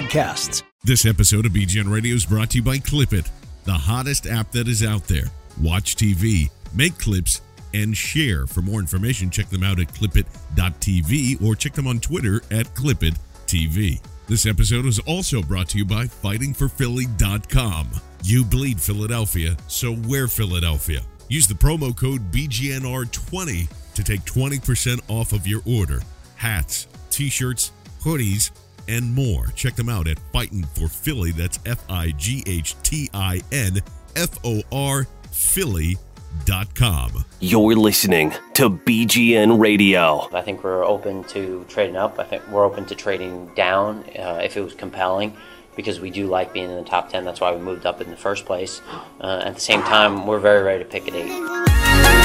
podcasts. This episode of BGN Radio is brought to you by Clipit, the hottest app that is out there. Watch TV, make clips, and share. For more information, check them out at clipit.tv or check them on Twitter at clipittv. This episode is also brought to you by fightingforphilly.com. You bleed Philadelphia, so wear Philadelphia. Use the promo code BGNR20 to take 20% off of your order. Hats, t-shirts, hoodies, and more. Check them out at Fighting for Philly. That's F I G H T I N F O R Philly.com. You're listening to BGN Radio. I think we're open to trading up. I think we're open to trading down uh, if it was compelling because we do like being in the top 10. That's why we moved up in the first place. Uh, at the same time, we're very ready to pick at eight.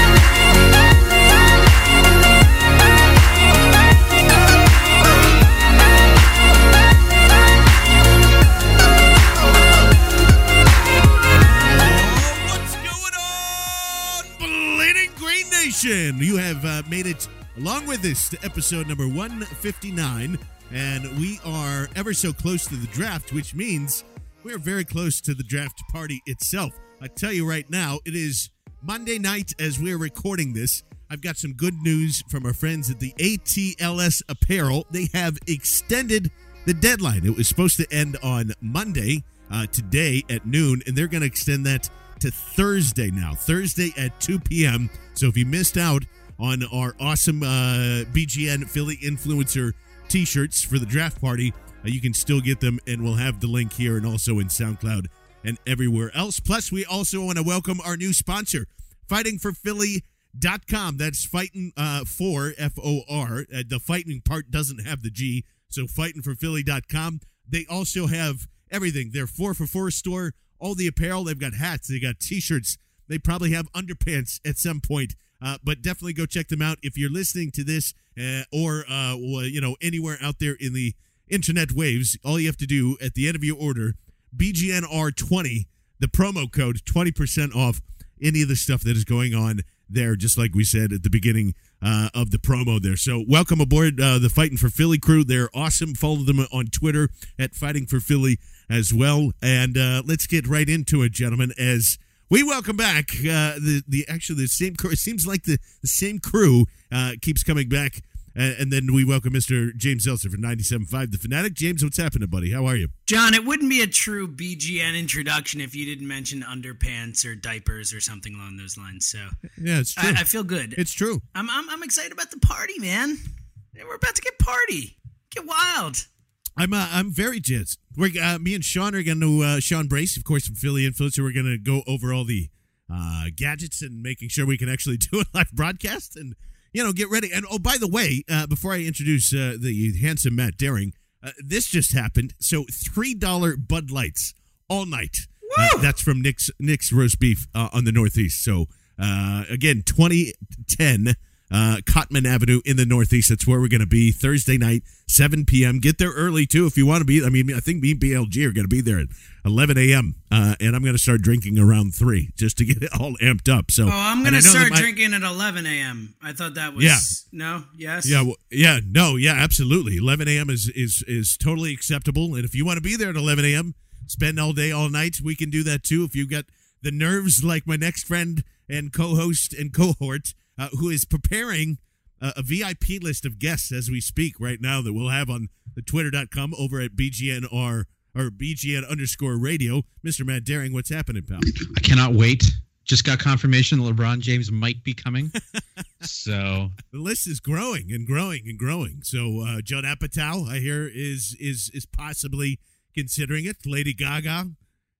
Nation. You have uh, made it along with us to episode number 159, and we are ever so close to the draft, which means we're very close to the draft party itself. I tell you right now, it is Monday night as we're recording this. I've got some good news from our friends at the ATLS Apparel. They have extended the deadline. It was supposed to end on Monday, uh, today at noon, and they're going to extend that to Thursday now, Thursday at 2 p.m. So if you missed out on our awesome uh, BGN Philly influencer t shirts for the draft party, uh, you can still get them, and we'll have the link here and also in SoundCloud and everywhere else. Plus, we also want to welcome our new sponsor, fightingforphilly.com. That's fighting uh, for F O R. Uh, the fighting part doesn't have the G, so fightingforphilly.com. They also have everything. Their 4 for 4 store all the apparel. They've got hats, they got t-shirts. They probably have underpants at some point. Uh, but definitely go check them out if you're listening to this uh, or uh, you know anywhere out there in the internet waves. All you have to do at the end of your order, BGNR20, the promo code, 20% off any of the stuff that is going on there. Just like we said at the beginning uh, of the promo there. So welcome aboard uh, the Fighting for Philly crew. They're awesome. Follow them on Twitter at Fighting for Philly as well. And uh, let's get right into it, gentlemen, as we welcome back uh, the the actually the same crew. It seems like the, the same crew uh, keeps coming back. And then we welcome Mr. James Seltzer for 97.5 The Fanatic. James, what's happening, buddy? How are you? John, it wouldn't be a true BGN introduction if you didn't mention underpants or diapers or something along those lines. So yeah, it's true. I, I feel good. It's true. I'm, I'm, I'm excited about the party, man. We're about to get party. Get wild. I'm uh, I'm very jazzed. We're uh, me and Sean are going to uh, Sean Brace, of course, from Philly Influencer. We're going to go over all the uh, gadgets and making sure we can actually do a live broadcast and you know get ready. And oh, by the way, uh, before I introduce uh, the handsome Matt Daring, this just happened. So three dollar Bud Lights all night. that's from Nick's Nick's roast beef on the Northeast. So again, twenty ten uh, Cottman Avenue in the Northeast. That's where we're going to be Thursday night, 7 p.m. Get there early too if you want to be. I mean, I think me and BLG are going to be there at 11 a.m. Uh, and I'm going to start drinking around three just to get it all amped up. So, Oh, I'm know that start my- drinking at 11 a.m. I thought that was Yeah. no, yes, Yeah, well, yeah, no, yeah, absolutely. 11 a.m. is is is totally acceptable. And if you want to be there at 11 a.m., spend all day, all night, we can do that too. If you've got the nerves, like my next friend and co-host and cohort, uh, who is preparing a, a VIP list of guests as we speak right now that we'll have on the Twitter.com over at BGNR or BGN underscore radio. Mr. Matt Daring, what's happening, pal? I cannot wait. Just got confirmation that LeBron James might be coming. so the list is growing and growing and growing. So uh, Judd Apatow, I hear, is is is possibly considering it. Lady Gaga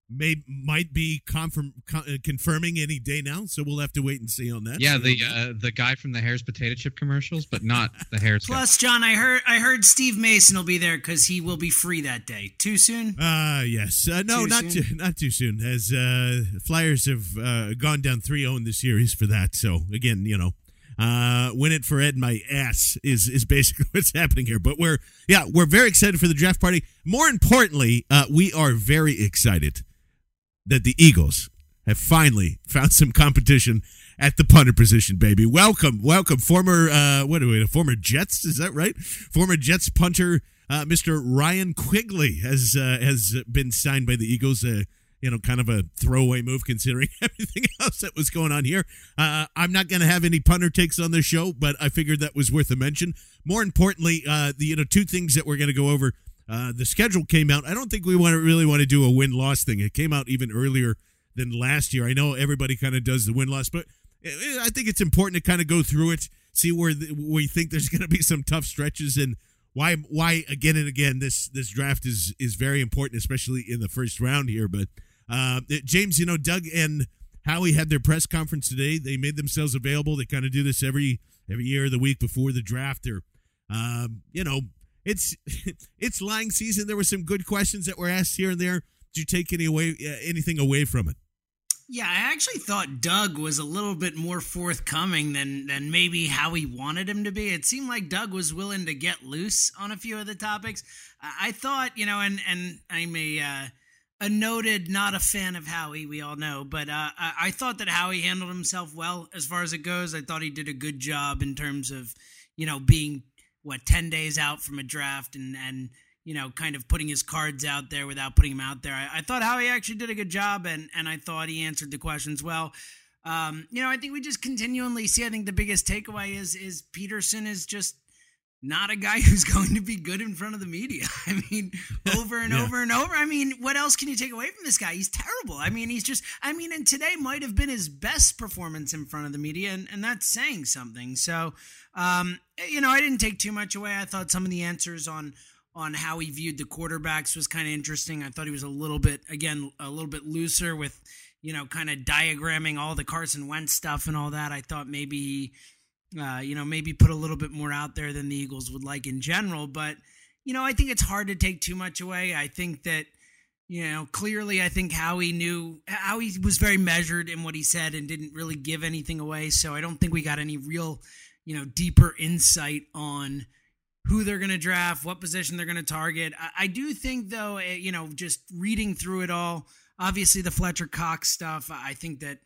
may might be confirm, con- uh, confirming any day now. So we'll have to wait and see on that. yeah, the uh, the guy from the Harris potato chip commercials, but not the Harris guy. Plus, John, I heard I heard Steve Mason will be there because he will be free that day. Too soon? Uh yes. Uh, no, Too not soon? too not too soon. As uh Flyers have uh, gone down 3-0 in the series for that. So again, you know, uh win it for Ed my ass is is basically what's happening here. But we're yeah, we're very excited for the draft party. More importantly, uh we are very excited that the Eagles have finally found some competition at the punter position, baby. Welcome, welcome, former uh, what are we? Former Jets, is that right? Former Jets punter, uh, Mr. Ryan Quigley has uh, has been signed by the Eagles. Uh, you know, kind of a throwaway move considering everything else that was going on here. Uh, I'm not going to have any punter takes on this show, but I figured that was worth a mention. More importantly, uh, the you know two things that we're going to go over. Uh, the schedule came out. I don't think we want to really want to do a win loss thing. It came out even earlier than last year. I know everybody kind of does the win loss, but I I think it's important to kind of go through it, see where we think there's going to be some tough stretches, and why why again and again this this draft is is very important, especially in the first round here. But uh, James, you know, Doug and Howie had their press conference today. They made themselves available. They kind of do this every every year, the week before the draft, or um, you know, it's it's lying season. There were some good questions that were asked here and there. Did you take any away uh, anything away from it? Yeah, I actually thought Doug was a little bit more forthcoming than than maybe how he wanted him to be. It seemed like Doug was willing to get loose on a few of the topics. I, thought, you know, and and I'm a uh, a noted not a fan of Howie, we all know, but uh, I, I thought that Howie handled himself well as far as it goes. I thought he did a good job in terms of, you know, being what ten days out from a draft and and you know, kind of putting his cards out there without putting him out there. I, I thought Howie actually did a good job, and and I thought he answered the questions well. Um, you know, I think we just continually see. I think the biggest takeaway is is Pederson is just not a guy who's going to be good in front of the media. I mean, over and Yeah. over and over. I mean, what else can you take away from this guy? He's terrible. I mean, he's just. I mean, and today might have been his best performance in front of the media, and, and that's saying something. So, um, you know, I didn't take too much away. I thought some of the answers on on how he viewed the quarterbacks was kind of interesting. I thought he was a little bit, again, a little bit looser with, you know, kind of diagramming all the Carson Wentz stuff and all that. I thought maybe he, uh, you know, maybe put a little bit more out there than the Eagles would like in general. But, you know, I think it's hard to take too much away. I think that, you know, clearly, I think Howie knew Howie was very measured in what he said and didn't really give anything away. So I don't think we got any real, you know, deeper insight on who they're going to draft, what position they're going to target. I, I do think, though, eh, you know, just reading through it all, obviously the Fletcher Cox stuff, I think that,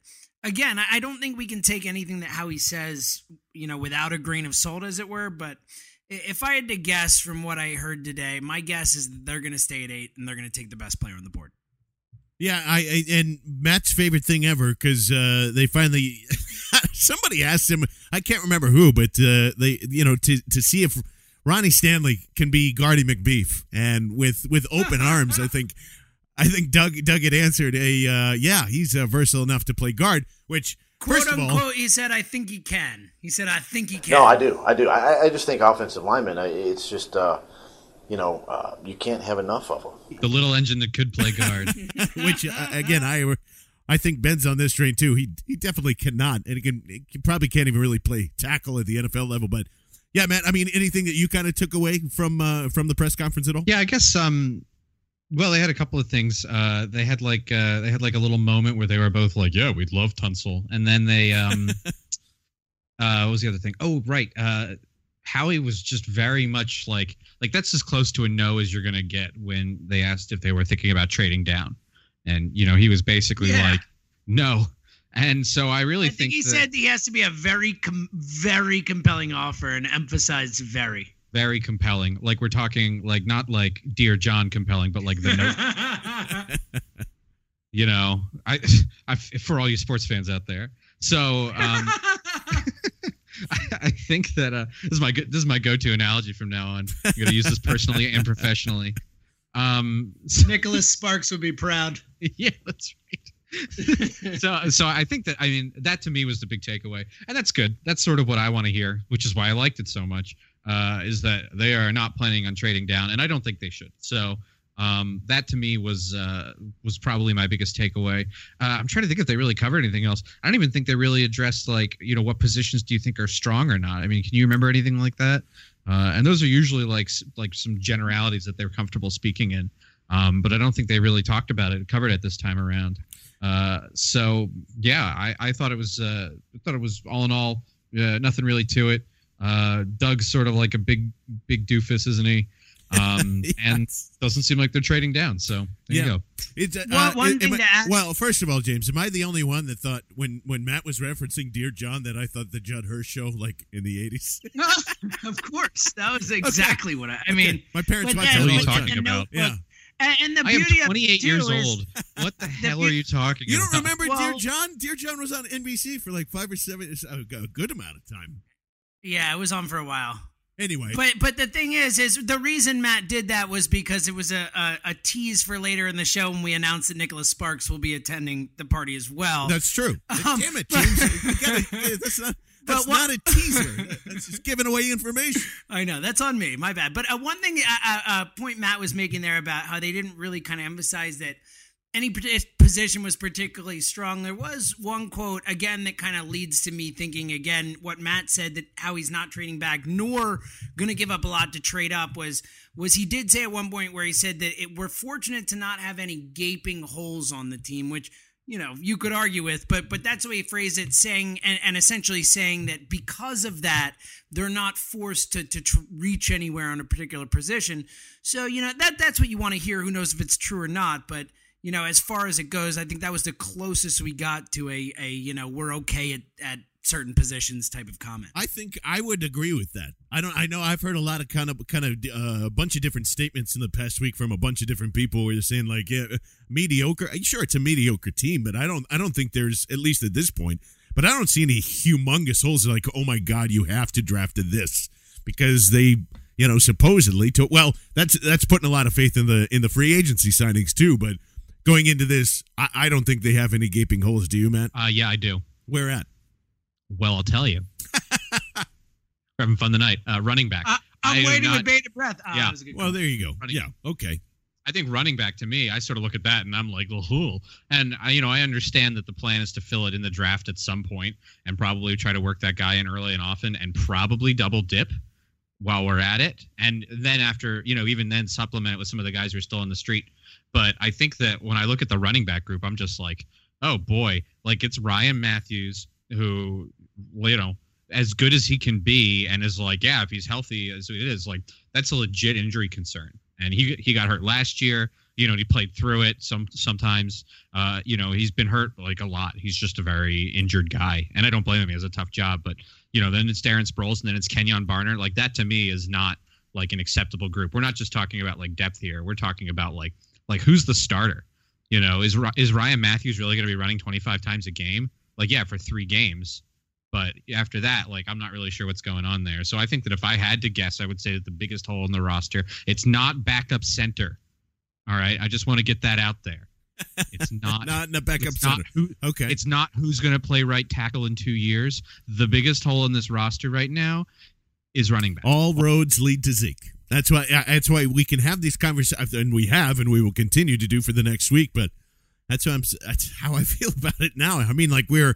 again, I, don't think we can take anything that Howie says, you know, without a grain of salt, as it were. But if I had to guess from what I heard today, my guess is that they're going to stay at eight and they're going to take the best player on the board. Yeah, I, I and Matt's favorite thing ever because uh, they finally somebody asked him. I can't remember who, but uh, they you know to to see if Ronnie Stanley can be Guardy McBeef, and with with open arms, I think I think Doug Doug had answered a uh, yeah he's uh, versatile enough to play guard. Which Quote first of all, unquote, he said, I think he can. He said, I think he can. No, I do. I do. I, I just think offensive linemen. I- It's just, uh, you know, uh, you can't have enough of them. The little engine that could play guard. which uh, again I I think Ben's on this train too. He he definitely cannot, and he can he probably can't even really play tackle at the NFL level. But yeah, Matt. I mean, anything that you kind of took away from uh, from the press conference at all? Yeah, I guess. Um, well, they had a couple of things. Uh, they had like uh, they had like a little moment where they were both like, "Yeah, we'd love Tunsil," and then they um, uh, what was the other thing? Oh, right. Uh, Howie was just very much like like that's as close to a no as you're gonna get when they asked if they were thinking about trading down, and you know he was basically Yeah. like no, and so I really I think he that said he has to be a very, com- very compelling offer and emphasized very. Very compelling. Like we're talking like not like Dear John compelling, but like the note. you know, I, I for all you sports fans out there. So um, I, I think that uh, this is my go- this is my go-to analogy from now on. I'm going to use this personally and professionally. Um, Nicholas Sparks would be proud. yeah, that's right. so so I think that I mean that to me was the big takeaway, and that's good. That's sort of what I want to hear, which is why I liked it so much. Uh, is that they are not planning on trading down, and I don't think they should. So um, that to me was uh, was probably my biggest takeaway. Uh, I'm trying to think if they really covered anything else. I don't even think they really addressed like you know what positions do you think are strong or not. I mean, can you remember anything like that? Uh, and those are usually like like some generalities that they're comfortable speaking in. Um, but I don't think they really talked about it, covered it this time around. Uh, so yeah, I, I thought it was uh, I thought it was all in all uh, nothing really to it. Uh, Doug's sort of like a big big doofus, isn't he? Um, and doesn't seem like they're trading down. So there you Yeah. go. It's, uh, One- one am thing I- to add- Well, first of all, James, am I the only one that thought when when Matt was referencing Dear John that I thought the Judd Hirsch show like in the eighties? of course, that was exactly what I. I mean, my parents but watched then that all with the the time. Yeah. And, and the I am beauty of 28 years is- old. What the hell are you talking You don't remember Dear John? Dear John was on NBC for like five or seven, a a good amount of time. Yeah, it was on for a while. Anyway, But but the thing is, is the reason Matt did that was because it was a, a, a tease for later in the show when we announced that Nicholas Sparks will be attending the party as well. that's true. Um, Damn it, James! You gotta- that's not that's what- not a teaser. That's just giving away information. I know that's on me. My bad. But uh, one thing, uh, uh, uh, point Matt was making there about how they didn't really kind of emphasize that any position was particularly strong. There was one quote again that kind of leads to me thinking again what Matt said that how he's not trading back nor going to give up a lot to trade up was was he did say at one point where he said that it, we're fortunate to not have any gaping holes on the team, which you know you could argue with but but that's the way he phrased it saying and, and essentially saying that because of that they're not forced to to tr- reach anywhere on a particular position so you know that that's what you want to hear who knows if it's true or not but you know as far as it goes i think that was the closest we got to a a you know we're okay at at certain positions type of comment I think I would agree with that. I don't. I know I've heard a lot of kind of kind of uh, a bunch of different statements in the past week from a bunch of different people where they're saying like, yeah, mediocre. Sure, it's a mediocre team, but I don't. I don't think there's at least at this point. But I don't see any humongous holes. Like, oh my god, you have to draft this because they, you know, supposedly to. Well, that's that's putting a lot of faith in the in the free agency signings too. But going into this, I, I don't think they have any gaping holes. Do you, Matt? Uh, yeah, I do. Where at? Well, I'll tell you. We're having fun tonight. Uh, running back. I, I i'm do waiting not- with bated breath Ah, Yeah. was a good Well, there you go. Running- Yeah. Okay. I think running back to me, I sort of look at that and I'm like, oh, and I, you know, I understand that the plan is to fill it in the draft at some point and probably try to work that guy in early and often and probably double dip while we're at it. And then after, you know, even then supplement it with some of the guys who are still on the street. But I think that when I look at the running back group, I'm just like, oh boy, like it's Ryan Mathews who, you know, as good as he can be and is like, yeah, if he's healthy as it is, like that's a legit injury concern. And he he got hurt last year. You know, he played through it some sometimes. Uh, you know, he's been hurt like a lot. He's just a very injured guy. And I don't blame him. He has a tough job. But, you know, then it's Darren Sproles and then it's Kenjon Barner. Like that to me is not like an acceptable group. We're not just talking about like depth here. We're talking about like like who's the starter? You know, is is Ryan Mathews really going to be running 25 times a game? Like, yeah, for three games. But after that, like, I'm not really sure what's going on there. So I think that if I had to guess, I would say that the biggest hole in the roster, it's not backup center. All right, I just want to get that out there. It's not. Not in the backup center. who, Okay. It's not who's going to play right tackle in two years. The biggest hole in this roster right now is running back. All roads lead to Zeke. That's why. uh, That's why we can have these conversations, and we have, and we will continue to do for the next week. But that's I'm. That's how I feel about it now. I mean, like we're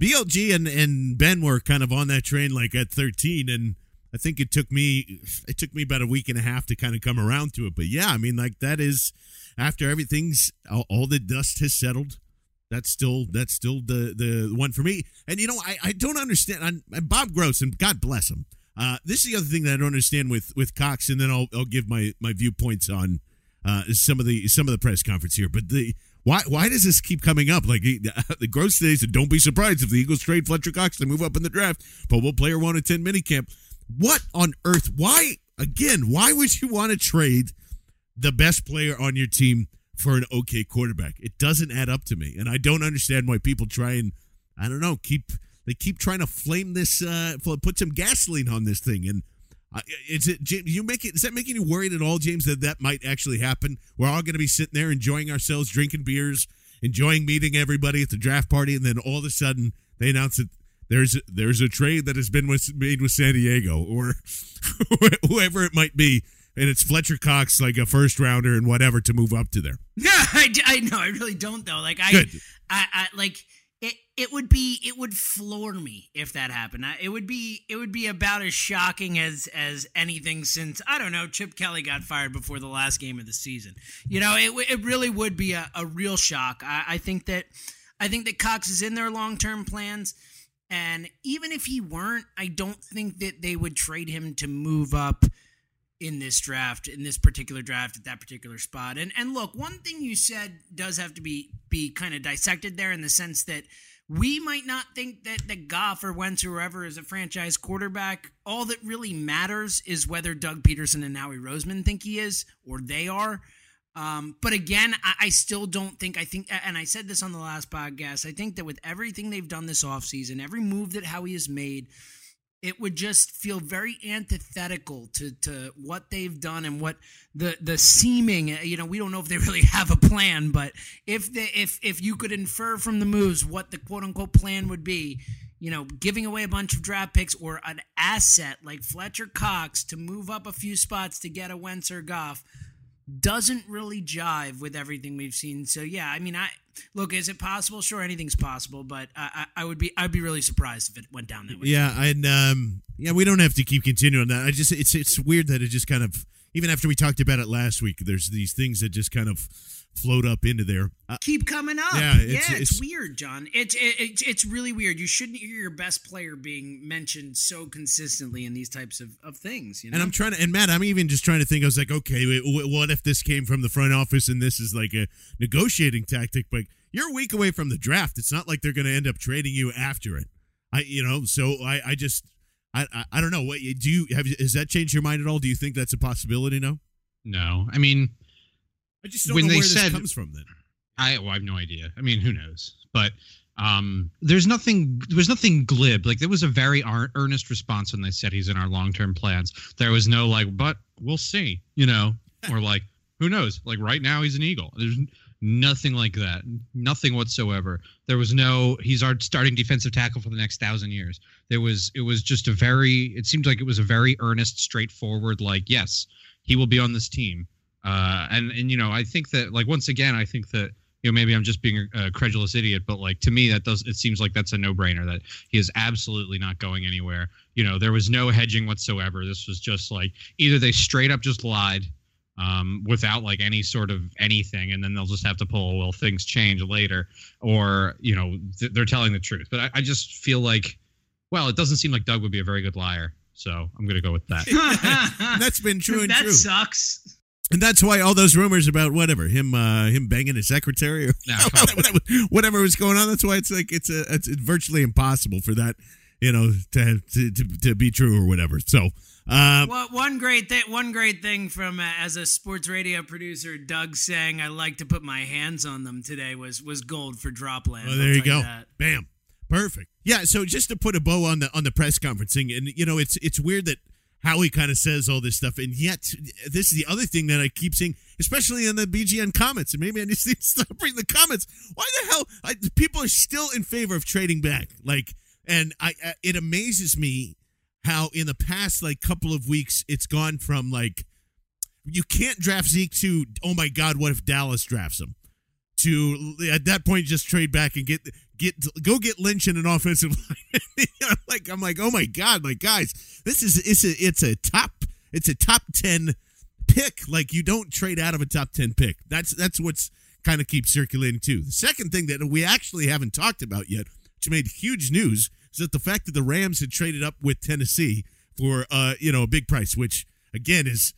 BLG and and Ben were kind of on that train like at 13, and I think it took me it took me about a week and a half to kind of come around to it. But yeah, I mean, like that is after everything's all, all the dust has settled. That's still that's still the the one for me. And you know, I, I don't understand. I'm Bob Grotz, and God bless him. Uh, this is the other thing that I don't understand with with Cox, and then I'll I'll give my my viewpoints on uh, some of the some of the press conference here. But the why why does this keep coming up? Like the Grotz today said, don't be surprised if the Eagles trade Fletcher Cox to move up in the draft. But we'll player one at ten minicamp. What on earth? Why again? Why would you want to trade the best player on your team for an okay quarterback? It doesn't add up to me, and I don't understand why people try and I don't know keep they keep trying to flame this uh put some gasoline on this thing and. Uh, is it James? You make it? Is that making you worried at all, James? That that might actually happen? We're all going to be sitting there enjoying ourselves, drinking beers, enjoying meeting everybody at the draft party, and then all of a sudden they announce that there's there's a trade that has been with, made with San Diego or whoever it might be, and it's Fletcher Cox, like a first rounder and whatever, to move up to there. Yeah, I, I know. I really don't though. Like I. I, I like it. It would be. It would floor me if that happened. It would be. It would be about as shocking as as anything since I don't know. Chip Kelly got fired before the last game of the season. You know, it it really would be a, a real shock. I, I think that I think that Cox is in their long term plans. And even if he weren't, I don't think that they would trade him to move up in this draft, in this particular draft, at that particular spot. And and look, one thing you said does have to be be kind of dissected there in the sense that we might not think that that Goff or Wentz or whoever is a franchise quarterback. All that really matters is whether Doug Pederson and Howie Roseman think he is, or they are. Um, but again, I, I still don't think, I think, and I said this on the last podcast, I think that with everything they've done this offseason, every move that Howie has made, it would just feel very antithetical to, to what they've done and what the the seeming you know we don't know if they really have a plan but if the if if you could infer from the moves what the quote unquote plan would be you know giving away a bunch of draft picks or an asset like Fletcher Cox to move up a few spots to get a Wentz or Goff doesn't really jive with everything we've seen. So yeah, I mean, I look, is it possible? Sure, anything's possible, but I, I, I would be I'd be really surprised if it went down that way. Yeah, and um, yeah, we don't have to keep continuing that. I just it's it's weird that it just kind of even after we talked about it last week, there's these things that just kind of float up into there. Uh, Keep coming up. Yeah, Yeah, it's- it's, it's- weird, John. It's it, it's it's really weird. You shouldn't hear your best player being mentioned so consistently in these types of, of things. You know, And I'm trying to, and Matt, I'm even just trying to think. I was like, okay, what if this came from the front office and this is like a negotiating tactic? But you're a week away from the draft. It's not like they're going to end up trading you after it. I, you know, so I, I just, I, I, I don't know. What do you have? Has that changed your mind at all? Do you think that's a possibility? No. No, I mean, I just don't when know they where this said comes from. Then I, well, I have no idea. I mean, who knows? But um, there's nothing. There was nothing glib. Like there was a very ar- earnest response when they said he's in our long-term plans. There was no like, but we'll see, you know, or like, who knows? Like right now he's an Eagle. There's nothing like that. Nothing whatsoever. There was no. He's our starting defensive tackle for the next thousand years. There was. It was just a very. It seemed like it was a very earnest, straightforward. Like, yes, he will be on this team. Uh, and and you know, I think that like once again, I think that you know maybe I'm just being a, a credulous idiot, but like to me that does it seems like that's a no brainer that he is absolutely not going anywhere. You know, there was no hedging whatsoever. This was just like either they straight up just lied um, without like any sort of anything, and then they'll just have to pull well things change later, or you know th- they're telling the truth. But I, I just feel like well, it doesn't seem like Doug would be a very good liar, so I'm gonna go with that. that's been true and that true. sucks. And that's why all those rumors about whatever him uh, him banging his secretary or No, whatever, whatever was going on. That's why it's like it's a it's virtually impossible for that you know to to to, to be true or whatever. So uh, Well, one great thing, one great thing from uh, as a sports radio producer, Doug saying I like to put my hands on them today was was gold for Dropland. well, I'll there you go. Bam, perfect. Yeah. So just to put a bow on the on the press conferencing, and you know it's it's weird that. Howie kind of says all this stuff, and yet this is the other thing that I keep seeing, especially in the BGN comments. And maybe I just need to stop reading the comments. Why the hell I, people are still in favor of trading back? Like, and I, I it amazes me how in the past like couple of weeks it's gone from like you can't draft Zeke to oh my god, what if Dallas drafts him? To at that point just trade back and get get go get Lynch in an offensive line. Like I'm like oh my god, like guys, this is it's a it's a top it's a top ten pick. Like you don't trade out of a top ten pick. That's that's what's kind of keep circulating too. The second thing that we actually haven't talked about yet, which made huge news, is that the fact that the Rams had traded up with Tennessee for uh, you know, a big price, which again is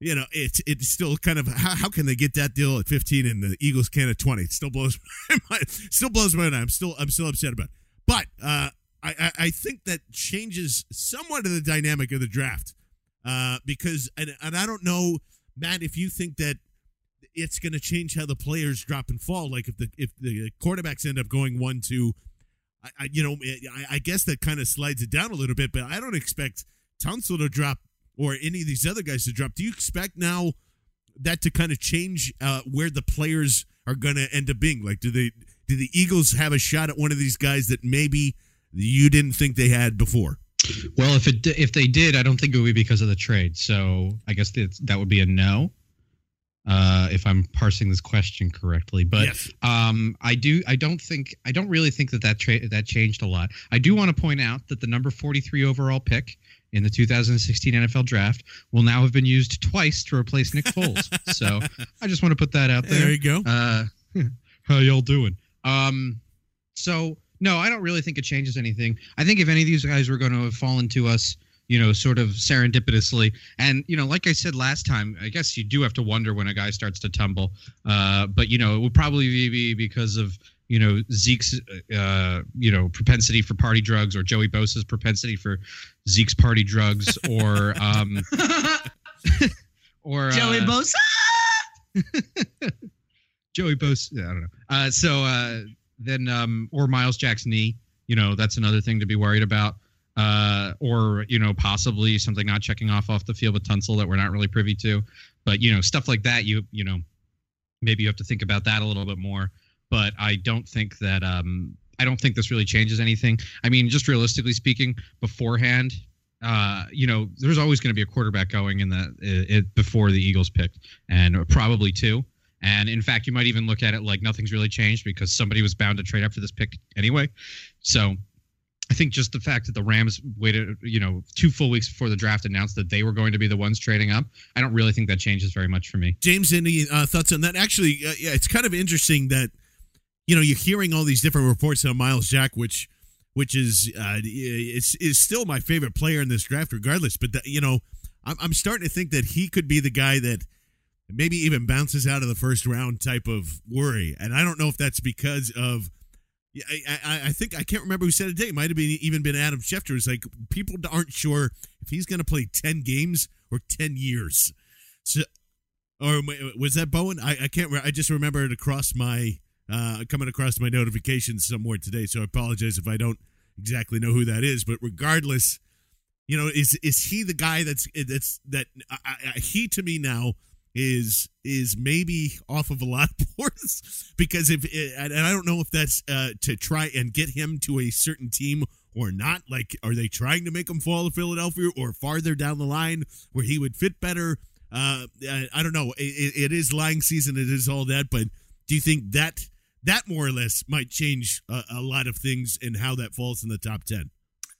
you know, it's it's still kind of how, how can they get that deal at 15 and the Eagles can at 20? It still blows my mind. Still blows my mind. I'm still I'm still upset about it. But uh, I, I, think that changes somewhat of the dynamic of the draft uh, because and, and I don't know, Matt, if you think that it's going to change how the players drop and fall. Like if the if the quarterbacks end up going one two, I, I you know I, I guess that kind of slides it down a little bit. But I don't expect Tunsil to drop or any of these other guys to drop. Do you expect now that to kind of change uh, where the players are going to end up being? Like, do they do the Eagles have a shot at one of these guys that maybe you didn't think they had before? Well, if it if they did, I don't think it would be because of the trade. So I guess that would be a no. Uh, if I'm parsing this question correctly, but Yes. um, I do. I don't think. I don't really think that that tra- that changed a lot. I do want to point out that the number 43 overall pick in the 2016 NFL Draft will now have been used twice to replace Nick Foles. so I just want to put that out there. There you go. Uh, how y'all doing? Um, so no, I don't really think it changes anything. I think if any of these guys were going to have fallen to us, you know, sort of serendipitously, and you know, like I said last time, I guess you do have to wonder when a guy starts to tumble. Uh, but you know, it would probably be because of you know Zeke's uh, you know propensity for party drugs, or Joey Bosa's propensity for Zeke's party drugs, or um, or Joey uh, Bosa. Joey Bosa. I don't know. Uh, so uh, then, um, or Myles Jack's knee. You know, that's another thing to be worried about. Uh, or you know, possibly something not checking off off the field with Tunsil that we're not really privy to. But you know, stuff like that. You you know, maybe you have to think about that a little bit more. But I don't think that. Um, I don't think this really changes anything. I mean, just realistically speaking, beforehand, uh, you know, there's always going to be a quarterback going in the it, before the Eagles picked, and probably two. And in fact, you might even look at it like nothing's really changed because somebody was bound to trade up for this pick anyway. So I think just the fact that the Rams waited, you know, two full weeks before the draft announced that they were going to be the ones trading up, I don't really think that changes very much for me. James, any uh, thoughts on that? Actually, uh, yeah, it's kind of interesting that you know you're hearing all these different reports on Myles Jack, which which is uh, is is still my favorite player in this draft, regardless. But that, you know, I'm, I'm starting to think that he could be the guy that maybe even bounces out of the first round type of worry, and I don't know if that's because of. Yeah, I, I, I think I can't remember who said it today. It might have been even been Adam Schefter. It's like people aren't sure if he's going to play ten games or ten years. So, or was that Bowen? I, I can't. I just remember it across my uh, coming across my notifications somewhere today. So I apologize if I don't exactly know who that is. But regardless, you know, is is he the guy that's that's that he to me now is is maybe off of a lot of boards because if and I don't know if that's uh, to try and get him to a certain team or not. Like, are they trying to make him fall to Philadelphia or farther down the line where he would fit better? Uh, I, I don't know. It, it is lying season. It is all that. But do you think that that more or less might change a, a lot of things and how that falls in the top ten?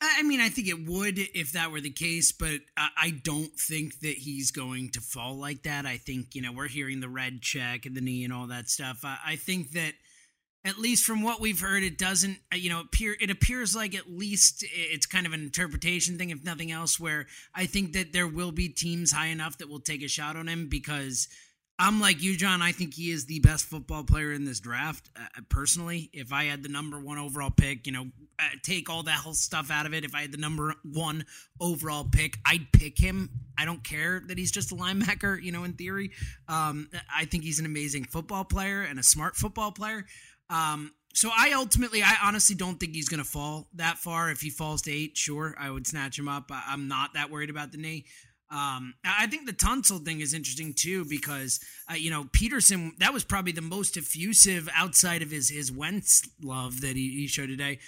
I mean, I think it would if that were the case, but I don't think that he's going to fall like that. I think, you know, we're hearing the red check and the knee and all that stuff. I, I think that, at least from what we've heard, it doesn't, uh, you know, appear, it appears like at least it's kind of an interpretation thing, if nothing else, where I think that there will be teams high enough that will take a shot on him because I'm like you, John. I think he is the best football player in this draft. Uh, personally, if I had the number one overall pick, you know, uh, take all that whole stuff out of it. If I had the number one overall pick, I'd pick him. I don't care that he's just a linebacker. You know, in theory, um, I think he's an amazing football player and a smart football player. Um, so I ultimately, I honestly don't think he's going to fall that far. If he falls to eight, sure, I would snatch him up. I'm not that worried about the knee. Um, I think the Tunsil thing is interesting too because uh, you know Pederson that was probably the most effusive outside of his his Wentz love that he, he showed today.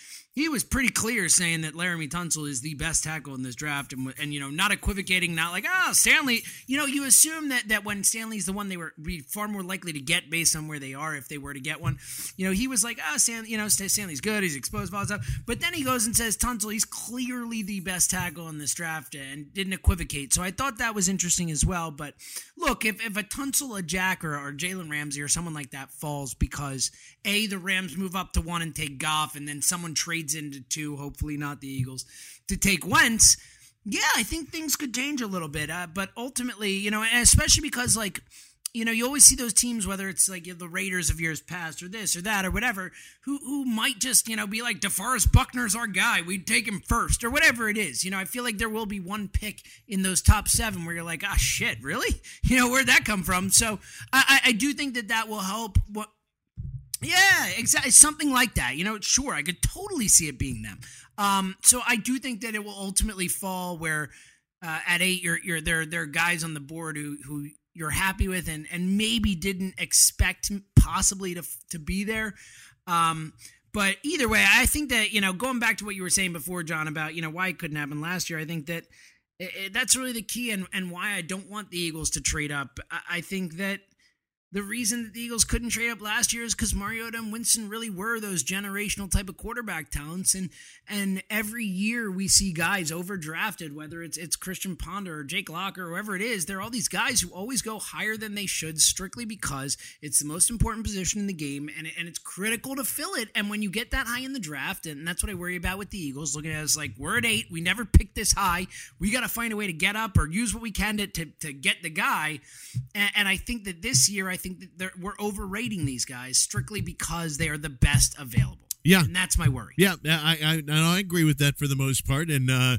He was pretty clear saying that Laremy Tunsil is the best tackle in this draft, and and you know not equivocating, not like oh Stanley. You know you assume that that when Stanley's the one they were be far more likely to get based on where they are if they were to get one. You know he was like oh, Stan, you know Stanley's good, he's exposed all stuff, but then he goes and says Tunsil he's clearly the best tackle in this draft and didn't equivocate. So I thought that was interesting as well. But look, if if a Tunsil, a Jack, or, or Jalen Ramsey or someone like that falls because a the Rams move up to one and take Goff, and then someone trades into two, hopefully not the Eagles, to take Wentz. Yeah, I think things could change a little bit. Uh, but ultimately, you know, especially because like you know, you always see those teams, whether it's like the Raiders of years past or this or that or whatever, who who might just, you know, be like DeForest Buckner's our guy. We'd take him first or whatever it is. You know, I feel like there will be one pick in those top seven where you're like, ah, shit, really? You know, where'd that come from? So I, I do think that that will help. What? Yeah, exactly. Something like that. You know, sure, I could totally see it being them. Um, so I do think that it will ultimately fall where. Uh, at eight, you're, you're there. There are guys on the board who who you're happy with and and maybe didn't expect possibly to to be there. Um, but either way, I think that you know going back to what you were saying before, John, about you know why it couldn't happen last year. I think that it, it, that's really the key and and why I don't want the Eagles to trade up. I, I think that the reason that the Eagles couldn't trade up last year is because Mariota and Winston really were those generational type of quarterback talents, and and every year we see guys overdrafted, whether it's it's Christian Ponder or Jake Locker or whoever it is. There are all these guys who always go higher than they should, strictly because it's the most important position in the game, and and it's critical to fill it. And when you get that high in the draft, and that's what I worry about with the Eagles, looking at us like we're at eight, we never picked this high, we got to find a way to get up or use what we can to to, to get the guy, and, and I think that this year I think that we're overrating these guys strictly because they are the best available. Yeah, and that's my worry. Yeah, I I, I agree with that for the most part. And uh,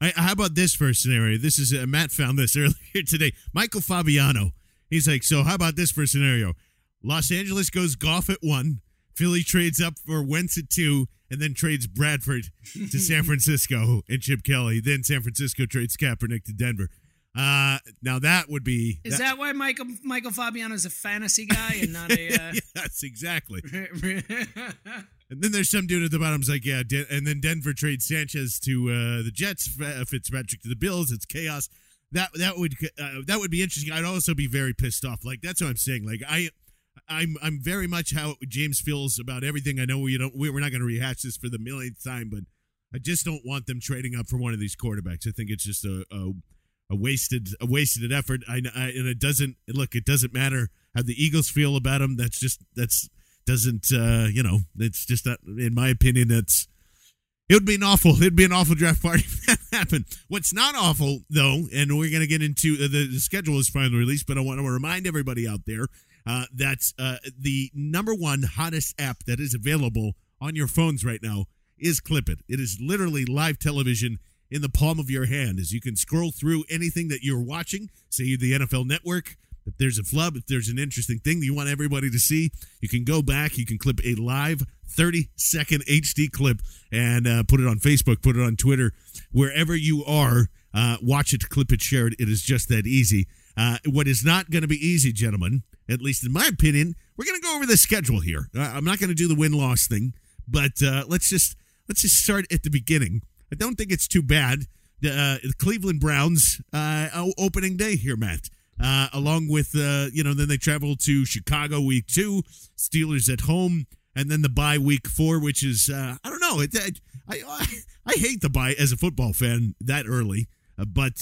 I, how about this first scenario? This is uh, Matt found this earlier today. Michael Fabiano. He's like, so how about this first scenario? Los Angeles goes Goff at one. Philly trades up for Wentz at two, and then trades Bradford to San Francisco and Chip Kelly. Then San Francisco trades Kaepernick to Denver. Uh, now that would be. Is that, that why Michael Michael Fabiano is a fantasy guy and not a? Uh... yes, exactly. and then there's some dude at the bottom's like, yeah, De- and then Denver trades Sanchez to uh, the Jets, Fitzpatrick to the Bills. It's chaos. That that would uh, that would be interesting. I'd also be very pissed off. Like that's what I'm saying. Like I. I'm I'm very much how James feels about everything. I know we don't we're not going to rehash this for the millionth time, but I just don't want them trading up for one of these quarterbacks. I think it's just a, a a wasted a wasted effort. I, I, and it doesn't look. It doesn't matter how the Eagles feel about him. That's just that's doesn't uh, you know. It's just not in my opinion. That's it would be an awful. It'd be an awful draft party if that happened. What's not awful though, and we're gonna get into uh, the, the schedule is finally released, but I want to remind everybody out there uh, that uh, the number one hottest app that is available on your phones right now is Clip It. It is literally live television in the palm of your hand as you can scroll through anything that you're watching, say the NFL network. If there's a flub, if there's an interesting thing that you want everybody to see, you can go back, you can clip a live 30 second HD clip and uh, put it on Facebook, put it on Twitter, wherever you are. Uh, watch it, clip it, share it. It is just that easy. Uh, what is not going to be easy, gentlemen, at least in my opinion, we're going to go over the schedule here. Uh, I'm not going to do the win loss thing, but uh, let's just let's just start at the beginning I don't think it's too bad. Uh, the Cleveland Browns uh, opening day here, Matt. Uh, along with uh, you know, then they travel to Chicago week two, Steelers at home, and then the bye week four, which is uh, I don't know. It, I, I I hate the bye as a football fan that early, uh, but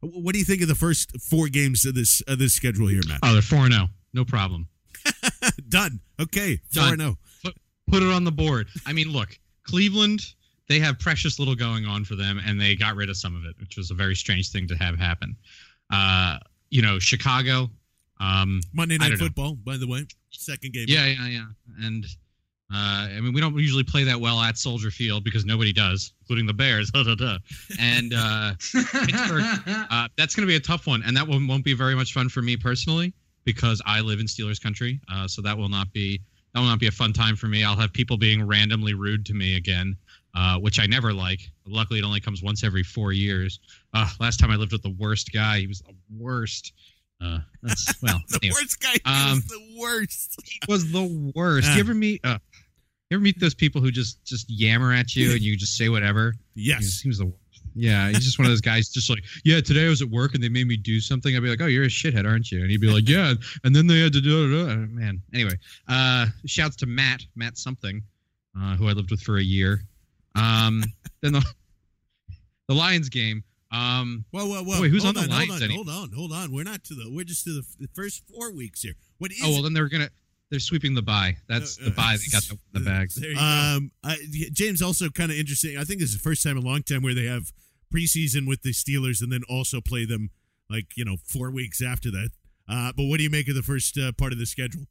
what do you think of the first four games of this of this schedule here, Matt? Oh, they're four zero, oh. no problem. Done. Okay, four zero. Oh. Put it on the board. I mean, look, Cleveland they have precious little going on for them, and they got rid of some of it, which was a very strange thing to have happen. Uh, you know, Chicago. Um, Monday Night Football, know. by the way, second game. Yeah, yeah, yeah. And uh, I mean, we don't usually play that well at Soldier Field because nobody does, including the Bears. and uh, Pittsburgh, uh, that's going to be a tough one, and that one won't be very much fun for me personally because I live in Steelers country. Uh, so that will not be that will not be a fun time for me. I'll have people being randomly rude to me again uh, which I never like. Luckily, it only comes once every four years. Uh, last time I lived with the worst guy, he was the worst. Uh, that's well, the anyway. worst guy. Um, was the worst. he was the worst. You ever meet? Uh, You ever meet those people who just just yammer at you and you just say whatever? Yes. He seems the yeah, he's just one of those guys. Just like, yeah, today I was at work and they made me do something. I'd be like, oh, you're a shithead, aren't you? And he'd be like, yeah. And then they had to do it. Man, anyway, uh, shouts to Matt, Matt something, uh, who I lived with for a year. Um, then the the Lions game. Um, whoa, whoa, whoa! Wait, who's hold on the Lions? Hold on, hold on, hold on. We're not to the. We're just to the, the first four weeks here. What is? Oh well, then they're gonna they're sweeping the bye. That's the bye. They got the, the bags. There you um, I, James also kind of interesting. I think this is the first time in a long time where they have preseason with the Steelers and then also play them like you know four weeks after that. Uh, but what do you make of the first uh, part of the schedule?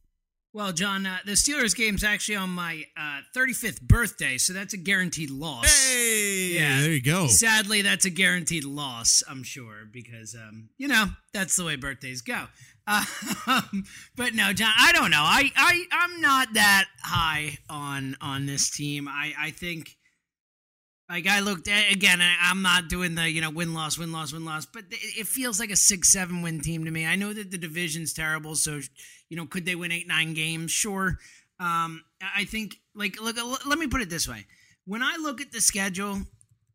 Well, John, uh, the Steelers game's actually on my uh, 35th birthday, so that's a guaranteed loss. Hey, yeah, there you go. Sadly, that's a guaranteed loss, I'm sure, because um, you know that's the way birthdays go. Um, but no, John, I don't know. I, I I'm not that high on on this team. I I think. Like I looked again, I'm not doing the you know win loss win loss win loss, but it feels like a six seven win team to me. I know that the division's terrible, so you know could they win eight nine games? Sure. Um, I think like look. Let me put it this way: when I look at the schedule,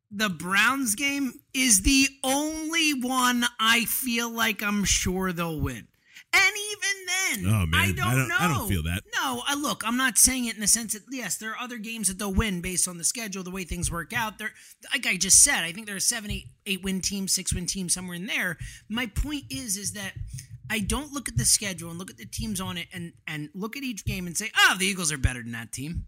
the Browns game is the only one I feel like I'm sure they'll win. And even then, oh, man. I, don't I don't know. I don't feel that. No, I look, I'm not saying it in the sense that yes, there are other games that they'll win based on the schedule, the way things work out. They're like I just said, I think there are seven, eight, eight win team, six win team, somewhere in there. My point is, is that I don't look at the schedule and look at the teams on it and and look at each game and say, oh, the Eagles are better than that team.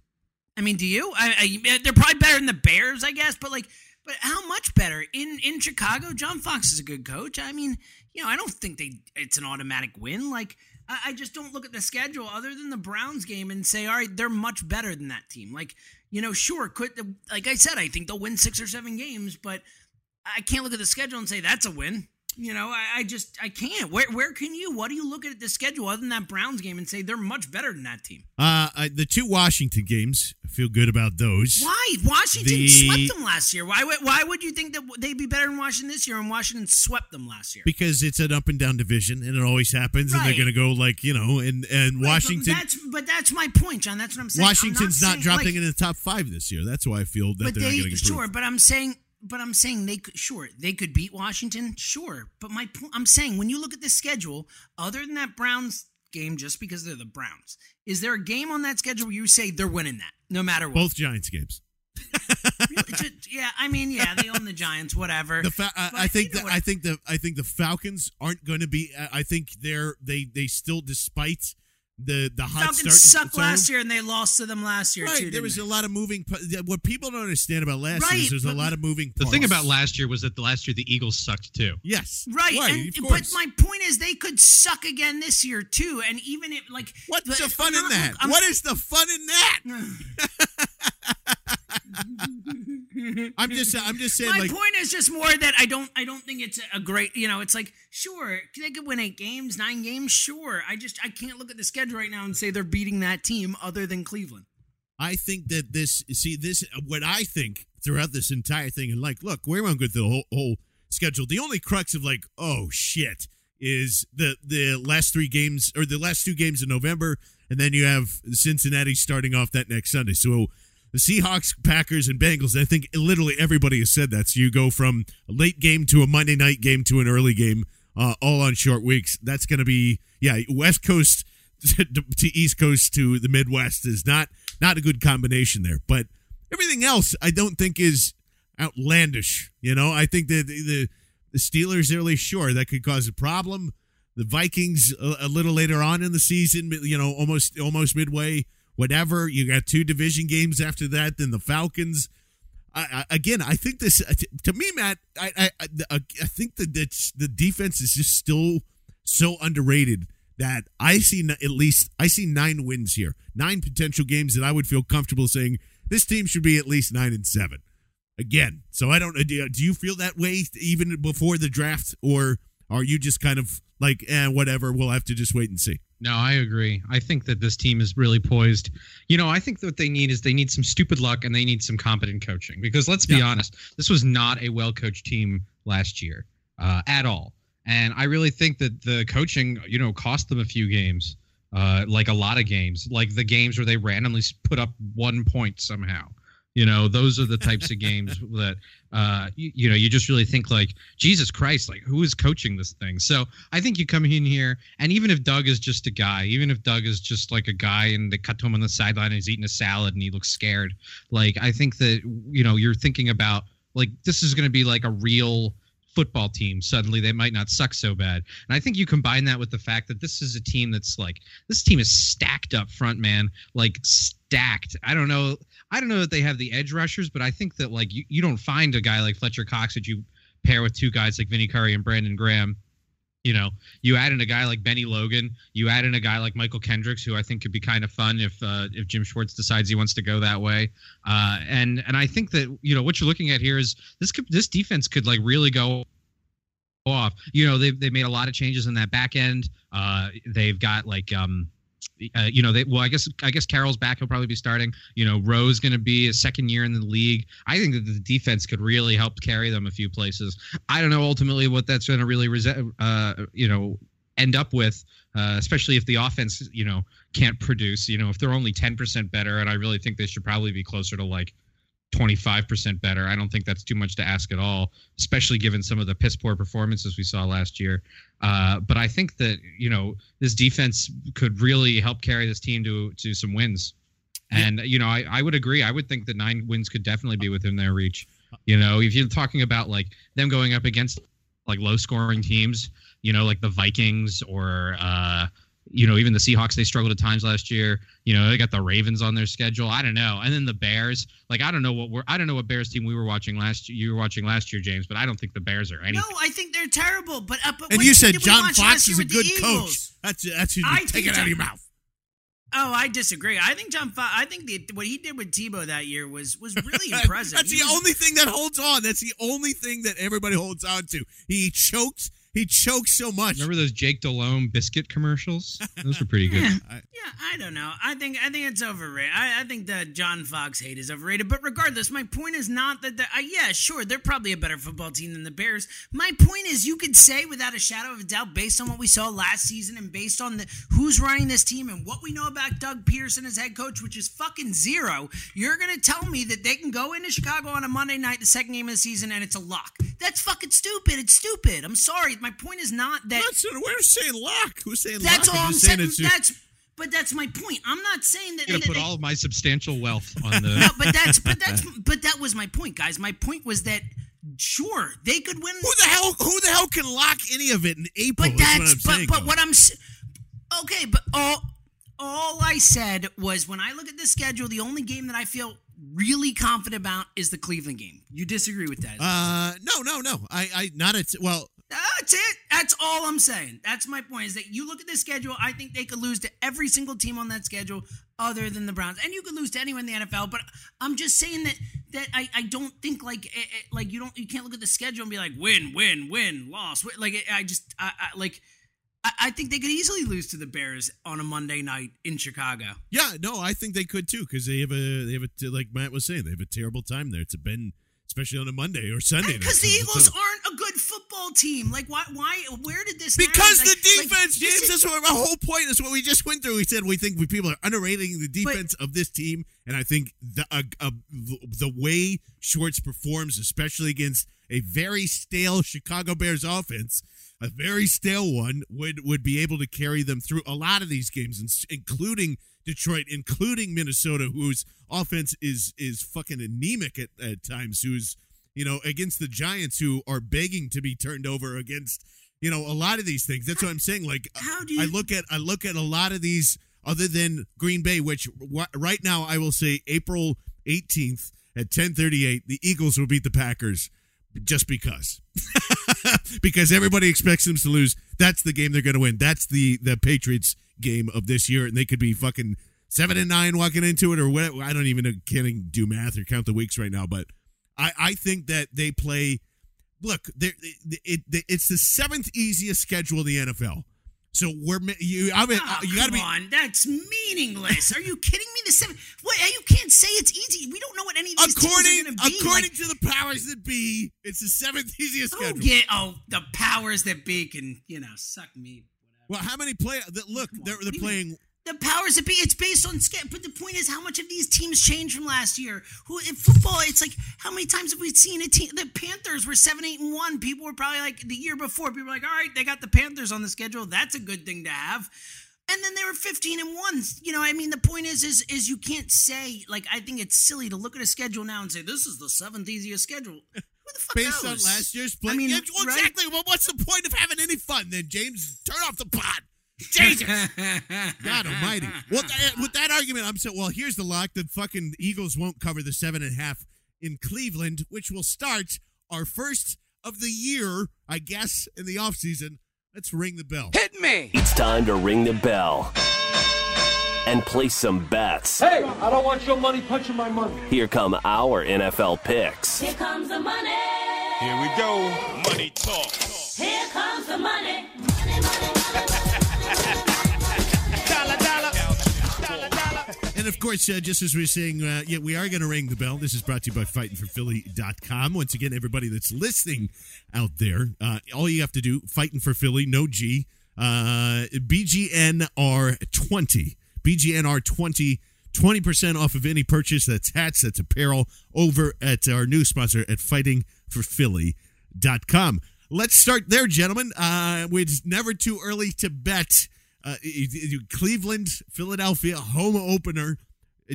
I mean, do you? I, I, they're probably better than the Bears, I guess, but like, but how much better in in Chicago? John Fox is a good coach. I mean, you know, I don't think they it's an automatic win. Like, I, I just don't look at the schedule other than the Browns game and say, all right, they're much better than that team. Like, you know, sure, could like I said, I think they'll win six or seven games, but I can't look at the schedule and say that's a win. You know, I, I, just I can't. Where where can you? What do you look at the schedule other than that Browns game and say they're much better than that team? Uh, I, the two Washington games, I feel good about those. Why Washington The- swept them last year? Why would- why would you think that they'd be better than Washington this year? And Washington swept them last year. Because it's an up and down division, and it always happens, and they're going to go like you know, and and Right, Washington, But that's but that's my point, John. That's what I'm saying. I'm Washington's not, saying, dropping like, in the top five this year. That's why I feel that they're they not getting sure, but I'm saying, but I'm saying they could sure they could beat Washington, sure. But my point, I'm saying when you look at the schedule, other than that Browns game, just because they're the Browns, is there a game on that schedule where you say they're winning that no matter what? Both Giants games. Yeah, I mean, yeah, they own the Giants, whatever. The fa- I, I think you know that I think the I think the Falcons aren't going to be. I I think they're they they still despite the the hot Falcons start. sucked so- last year and they lost to them last year Right, too. there was they? a lot of moving. What people don't understand about last year Right, is there's a lot of moving. The thing about last year was that the last year the Eagles sucked too. yes, Right, right, and, but my point is they could suck again this year too, and even if like What's but the fun I'm in not- that? I'm- what is the fun in that? I'm just I'm just saying My like point is just more that I don't I don't think it's a great you know it's like sure they could win eight games nine games sure I just I can't look at the schedule right now and say they're beating that team other than Cleveland. I think that this see this what I think throughout this entire thing and like look we won't go through the whole, whole schedule. The only crux of like oh shit is the the last three games or the last two games in November and then you have Cincinnati starting off that next Sunday. So the Seahawks, Packers, and Bengals. I think literally everybody has said that. So you go from a late game to a Monday night game to an early game, uh, all on short weeks. That's going to be yeah, West Coast to East Coast to the Midwest is not not a good combination there. But everything else, I don't think is outlandish. You know, I think that the, the the Steelers early, sure, that could cause a problem. The Vikings a, a little later on in the season, you know, almost almost midway, whatever. You got two division games after that. Then the Falcons. I, I, again, I think this uh, to me, Matt. I I, I, uh, I think that it's, the defense is just still so underrated that I see at least I see nine wins here, nine potential games that I would feel comfortable saying this team should be at least nine and seven. Again, so I don't. Uh, do do you feel that way even before the draft, or are you just kind of like, eh, whatever? We'll have to just wait and see. No, I agree. I think that this team is really poised. You know, I think what they need is they need some stupid luck and they need some competent coaching. Because let's be Yeah. honest, this was not a well coached team last year uh, at all. And I really think that the coaching, you know, cost them a few games. uh, like a lot of games, like the games where they randomly put up one point somehow. You know, those are the types of games that uh, you, you, know you just really think like Jesus Christ, like who is coaching this thing? So I think you come in here, and even if Doug is just a guy, even if Doug is just like a guy, and they cut to him on the sideline and he's eating a salad and he looks scared, like I think that you know you're thinking about like this is going to be like a real football team. Suddenly they might not suck so bad. And i think you combine that with the fact that this is a team that's like this team is stacked up front man like stacked. I don't know i don't know that they have the edge rushers but i think that like you, you don't find a guy like fletcher cox that you pair with two guys like vinny curry and brandon graham you know, you add in a guy like Bennie Logan, you add in a guy like Mychal Kendricks, who I think could be kind of fun if uh, if Jim Schwartz decides he wants to go that way. Uh, and and I think that you know what you're looking at here is this could this defense could like really go off. You know, they've they made a lot of changes in that back end. Uh, they've got like um, uh, you know, they well, I guess I guess Carroll's back. He'll probably be starting. You know, Rowe's going to be a second year in the league. I think that the defense could really help carry them a few places. I don't know ultimately what that's going to really, uh, you know, end up with, uh, especially if the offense, you know, can't produce. You know, if they're only ten percent better, and I really think they should probably be closer to like 25% better. I don't think that's too much to ask at all, especially given some of the piss poor performances we saw last year. Uh, but I think that, you know, this defense could really help carry this team to to some wins. And, you know, I, I would agree. I would think that nine wins could definitely be within their reach. You know, if you're talking about like them going up against like low scoring teams, you know, like the Vikings or, uh, you know, even the Seahawks, they struggled at times last year. You know, they got the Ravens on their schedule. I don't know. And then the Bears. Like, I don't know what we're I don't know what Bears team we were watching last you were watching last year, James, but I don't think the Bears are anything. No, I think they're terrible. But, uh, but And you said John Fox is a good coach. That's that's you take it out of your mouth. Oh, I disagree. I think John Fox. I think the, what he did with Tebow that year was was really impressive. That's he the was, only thing that holds on. That's the only thing that everybody holds on to. He choked he choked so much. Remember those Jake Delhomme biscuit commercials? Those were pretty good. Yeah, yeah, I don't know. I think I think it's overrated. I, I think the John Fox hate is overrated. But regardless, my point is not that. The, uh, yeah, sure, they're probably a better football team than the Bears. My point is, you could say without a shadow of a doubt, based on what we saw last season and based on the who's running this team and what we know about Doug Pederson as head coach, which is fucking zero. You're gonna tell me that they can go into Chicago on a Monday night, the second game of the season, and it's a lock. That's fucking stupid. It's stupid. I'm sorry. My point is not that. That's, we're saying lock. Who's saying That's lock? all I'm just saying. That's but that's my point. I'm not saying that. I'm gonna put they- all of my substantial wealth on the. no, but that's but that's but that was my point, guys. My point was that sure they could win. Who the hell? Who the hell can lock any of it in April? But is that's what I'm but saying. but what I'm s- okay. But all all I said was when I look at the schedule, the only game that I feel really confident about is the Cleveland game. You disagree with that? Uh, no, no, no. I, I not at well. That's it. That's all I'm saying. That's my point. Is that you look at the schedule? I think they could lose to every single team on that schedule, other than the Browns, and you could lose to anyone in the NFL. But I'm just saying that that I, I don't think like eh, eh, like you don't you can't look at the schedule and be like win win win loss win. like I just I, I like. I, I think they could easily lose to the Bears on a Monday night in Chicago. Yeah, no, I think they could too because they have a they have a like Matt was saying they have a terrible time there. It's been especially on a Monday or Sunday. Because the. Eagles aren't a good football team. Like why? Why? Where did this? Because narrative- the like- like, defense, this James. is- That's what our whole point is. What we just went through. We said we think we people are underrating the defense of this team, and I think the uh, uh, the way Schwartz performs, especially against a very stale Chicago Bears offense, a very stale one, would would be able to carry them through a lot of these games, including Detroit, including Minnesota, whose offense is is fucking anemic at, at times. Who's you know against the Giants, who are begging to be turned over against you know a lot of these things. That's what I'm saying. Like How do you, I look at I look at a lot of these other than Green Bay, which wh- right now I will say April 18th at 10:38, the Eagles will beat the Packers just because. because everybody expects them to lose. That's the game they're going to win. That's the the Patriots game of this year, and they could be fucking seven and nine walking into it, or what? I don't even know, can't do math or count the weeks right now. But I I think that they play. Look, it, it, it's the seventh easiest schedule in the NFL. So we're you. I mean, Oh, you got to come be. on, that's meaningless. Are you kidding me? The seven. What? You can't say it's easy. We don't know what any of these According teams are going to be. according Like, to the powers that be, it's the seventh easiest oh, schedule. get oh the powers that be can you know suck me. Well, how many play? Look, they're, they're playing the powers that be. It's based on scale. But the point is, how much of these teams changed from last year? Who in football? It's like how many times have we seen a team? The Panthers were seven, eight, and one. People were probably like the year before. People were like, all right, they got the Panthers on the schedule. That's a good thing to have. And then they were 15 and one. You know, I mean, the point is, is, is you can't say like I think it's silly to look at a schedule now and say this is the seventh easiest schedle. Based knows? On last year's play, I mean, yeah, well, right? exactly. Well, what's the point of having any fun then, James? Turn off the pot. Jesus, God Almighty! Well, that, with that argument, I'm saying, well, here's the lock: the fucking Eagles won't cover the seven and a half in Cleveland, which will start our first of the year, I guess, in the offseason. Let's ring the bell. Hit me! It's time to ring the bell and place some bets. Hey, I don't want your money punching my money. Here come our NFL picks. Here comes the money. Here we go. Money talk. Here comes the money. Money, money, And of course, uh, just as we are saying, uh, yeah, we are going to ring the bell. This is brought to you by fightingforphilly.com. Once again, everybody that's listening out there, uh, all you have to do, fighting for Philly, no G, uh, BGNR20. BGNR20. 20% off of any purchase. That's hats, that's apparel over at our new sponsor at fightingforphilly.com. Let's start there, gentlemen. Uh, it's never too early to bet uh, Cleveland, Philadelphia home opener.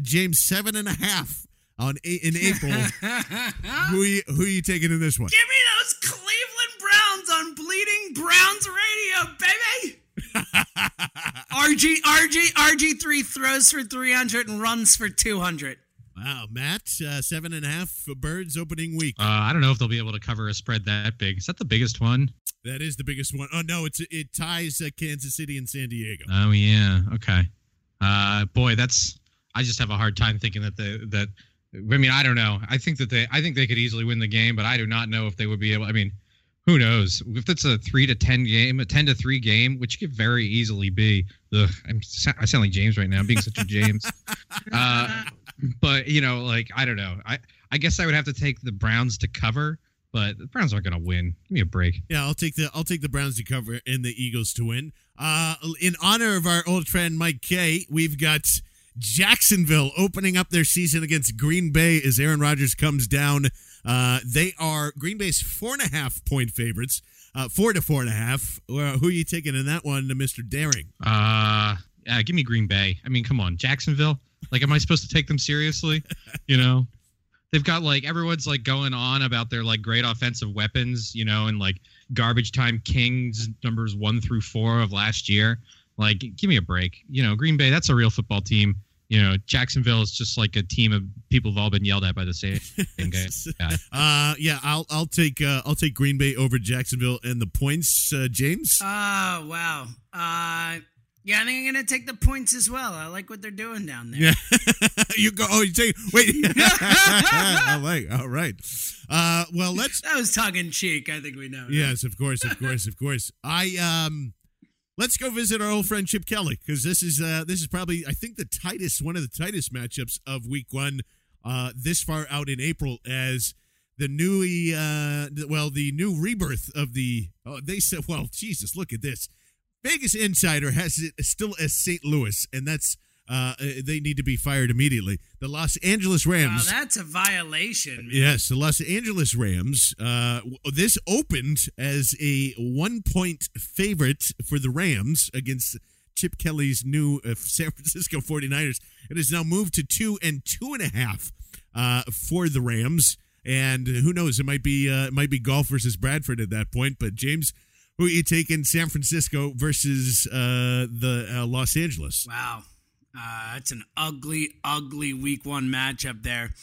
James seven and a half on eight in April. who are you, who are you taking in this one? Give me those Cleveland Browns on Bleeding Browns Radio, baby. RG RG RG three throws for three hundred and runs for two hundred. Wow, Matt, uh, seven and a half birds opening week. Uh, I don't know if they'll be able to cover a spread that big. Is that the biggest one? That is the biggest one. Oh no, it's it ties uh, Kansas City and San Diego. Oh yeah, okay. Uh, boy, that's I just have a hard time thinking that the that. I mean, I don't know. I think that they I think they could easily win the game, but I do not know if they would be able. I mean, who knows? If it's a three to ten game, a ten to three game, which could very easily be. Ugh, I'm, I sound like James right now. I'm being such a James. Uh, but you know, like I don't know. I I guess I would have to take the Browns to cover but the Browns aren't going to win. Give me a break. Yeah, I'll take the I'll take the Browns to cover and the Eagles to win. Uh, in honor of our old friend Mike Kay, we've got Jacksonville opening up their season against Green Bay as Aaron Rodgers comes down. Uh, they are Green Bay's four and a half point favorites, uh, four to four and a half. Uh, who are you taking in that one, Mister Daring? Uh, yeah, give me Green Bay. I mean, come on, Jacksonville. Like, am I supposed to take them seriously? You know, they've got like everyone's like going on about their like great offensive weapons, you know, and like garbage time kings numbers one through four of last year. Like, give me a break. You know, Green Bay, that's a real football team. You know, Jacksonville is just like a team of people who've all been yelled at by the same guy. Yeah. Uh, yeah, I'll I'll take uh, I'll take Green Bay over Jacksonville and the points, uh, James. Oh wow. Uh, yeah, I think I'm gonna take the points as well. I like what they're doing down there. Yeah, you go. Oh, you take. Wait. I like. All right. Uh, well, let's. That was tongue in cheek. I think we know. Yes, of course, of course, of course. I um, let's go visit our old friend Chip Kelly because this is uh this is probably I think the tightest one of the tightest matchups of Week One, uh, this far out in April as the new uh well the new rebirth of the oh they said well Jesus look at this Vegas Insider has it still as St. Louis, and that's uh, they need to be fired immediately. The Los Angeles Rams. Wow, that's a violation. Man. Yes, the Los Angeles Rams. Uh, this opened as a one-point favorite for the Rams against Chip Kelly's new uh, San Francisco 49ers. It has now moved to two and two and a half uh, for the Rams. And who knows? It might be uh, it might be Goff versus Bradford at that point. But James who are you taking San Francisco versus uh, the uh, Los Angeles? Wow. Uh, that's an ugly, ugly week one matchup there.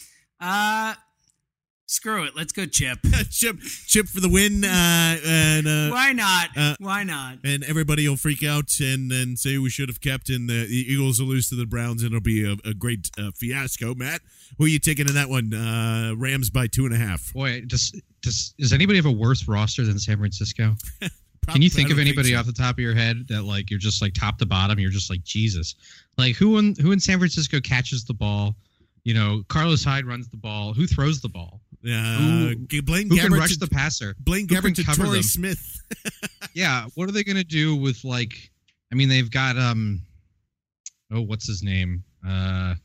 Uh, screw it. Let's go Chip. Chip Chip for the win. Uh, and uh, Why not? Uh, Why not? And everybody will freak out and then say we should have kept, and the, the Eagles will lose to the Browns, and it'll be a, a great uh, fiasco. Matt, who are you taking in that one? Uh, Rams by two and a half. Boy, does, does, does anybody have a worse roster than San Francisco? Can you think of anybody think so. off the top of your head that like you're just like top to bottom? You're just like Jesus. Like who in who in San Francisco catches the ball? You know, Carlos Hyde runs the ball. Who throws the ball? Uh, who, Blaine who Gabbert can rush to, the passer? Blaine Gabbert to Torrey Smith. yeah, what are they going to do with like I mean, they've got um, oh, what's his name? Uh,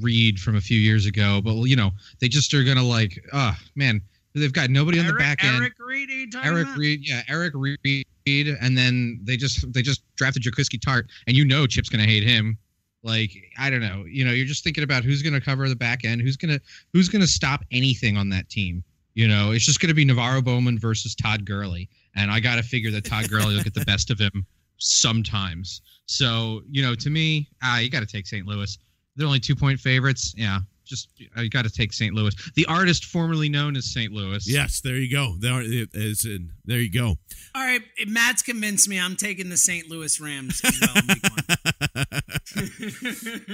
Reid from a few years ago. But you know, they just are gonna like, oh man, they've got nobody on the back end. Eric Reid, Eric about? Reed, yeah, Eric Reid, and then they just they just drafted Jaquiski Tartt, and you know Chip's gonna hate him. Like I don't know, you know, you're just thinking about who's gonna cover the back end, who's gonna who's gonna stop anything on that team. You know, it's just gonna be NaVorro Bowman versus Todd Gurley, and I gotta figure that Todd Gurley will get the best of him sometimes. So you know, to me, ah, you got to take St. Louis. They're only two point favorites. Yeah, just you got to take St. Louis. The artist formerly known as St. Louis. Yes, there you go. There is in. There you go. All right, Matt's convinced me. I'm taking the St. Louis Rams well. in week one.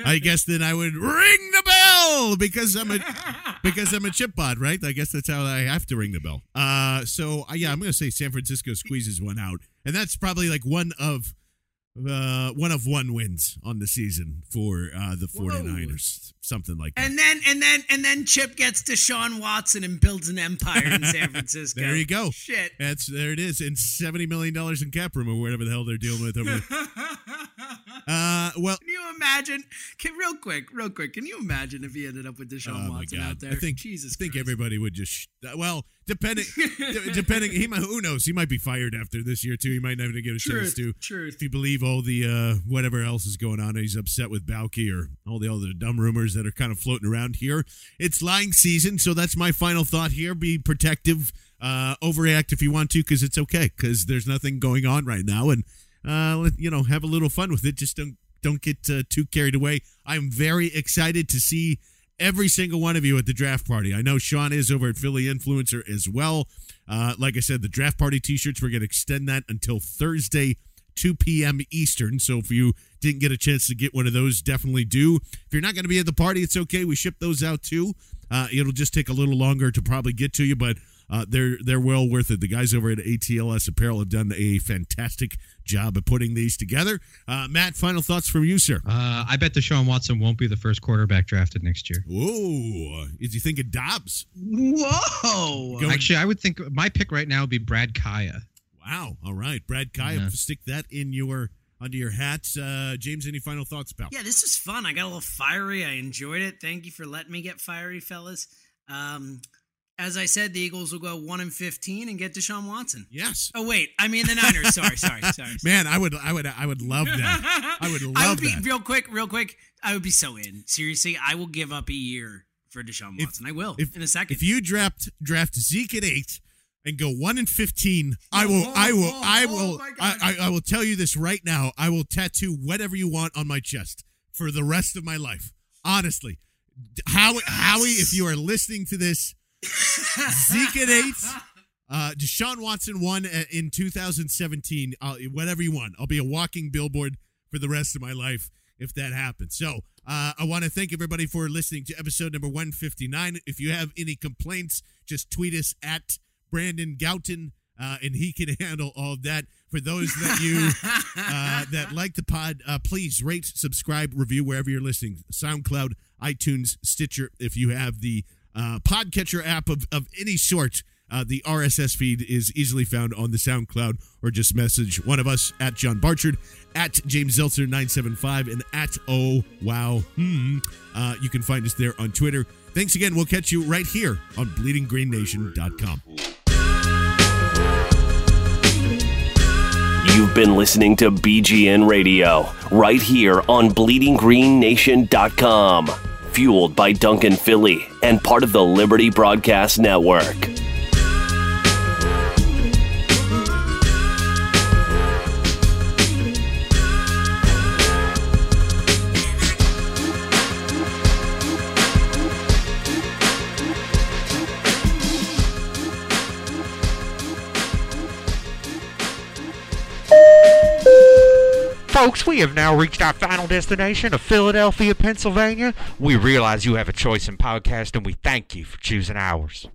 I guess then I would ring the bell because I'm a because I'm a chip bod, right? I guess that's how I have to ring the bell. Uh, so uh, yeah, I'm going to say San Francisco squeezes one out, and that's probably like one of uh, one of one wins on the season for uh, the 49ers, something like that. And then and then and then Chip gets Deshaun Watson and builds an empire in San Francisco. There you go. Shit. That's there it is, and seventy million dollars in cap room or whatever the hell they're dealing with over there. Uh, well, Can you imagine? Can, real quick, real quick. Can you imagine if he ended up with Deshaun Oh Watson out there? I think Jesus. I think Christ. everybody would just sh- well, depending de- depending he might who knows he might be fired after this year too. He might never get a chance to. truth. If you believe all the uh, whatever else is going on, he's upset with Baalke or all the other dumb rumors that are kind of floating around here. It's lying season, so that's my final thought here. Be protective, uh, overreact if you want to, because it's okay, because there's nothing going on right now, and uh, you know, have a little fun with it. Just don't don't get uh, too carried away. I'm very excited to see every single one of you at the draft party. I know Sean is over at Philly Influencer as well. Uh, like I said, the draft party T-shirts we're going to extend that until Thursday. 2 p.m. Eastern. So if you didn't get a chance to get one of those, definitely do. If you're not going to be at the party, it's okay. We ship those out too. Uh, it'll just take a little longer to probably get to you, but uh, they're they're well worth it. The guys over at ATLS Apparel have done a fantastic job of putting these together. Uh, Matt, final thoughts from you, sir. Uh, I bet Deshaun Watson won't be the first quarterback drafted next year. Whoa, is he thinking Dobbs? Whoa. Going- Actually, I would think my pick right now would be Brad Kaaya. Wow. All right, Brad Kaaya, Yeah. stick that in your under your hat. Uh, James, any final thoughts, pal? Yeah, this was fun. I got a little fiery. I enjoyed it. Thank you for letting me get fiery, fellas. Um, as I said, the Eagles will go one and fifteen and get Deshaun Watson. Yes. Oh wait, I mean the Niners. sorry, sorry, sorry. Man, I would, I would, I would love that. I would love I would be that. real quick, real quick. I would be so in. Seriously, I will give up a year for Deshaun Watson. I will if- in a second. If you draft draft Zeke at eight and go one and fifteen, I will, I will, I will, I, I, I will tell you this right now. I will tattoo whatever you want on my chest for the rest of my life. Honestly, Howie, Howie, if you are listening to this, Zeke at eight. Uh, Deshaun Watson won uh, in 2017. Uh, whatever you want, I'll be a walking billboard for the rest of my life if that happens. So uh, I want to thank everybody for listening to episode number 159. If you have any complaints, just tweet us at Brandon Gowton, uh, and he can handle all of that. For those that you uh, that like the pod, uh, please rate, subscribe, review wherever you're listening. SoundCloud, iTunes, Stitcher. If you have the uh, podcatcher app of, of any sort, uh, the RSS feed is easily found on the SoundCloud, or just message one of us at John Barchard, at James Seltzer 975, and at Oh Wow Hmm. Uh, you can find us there on Twitter. Thanks again. We'll catch you right here on BleedingGreenNation.com. You've been listening to BGN Radio right here on BleedingGreenNation.com. Fueled by Duncan Philly and part of the Liberty Broadcast Network. Folks, we have now reached our final destination of Philadelphia, Pennsylvania. We realize you have a choice in podcast, and we thank you for choosing ours.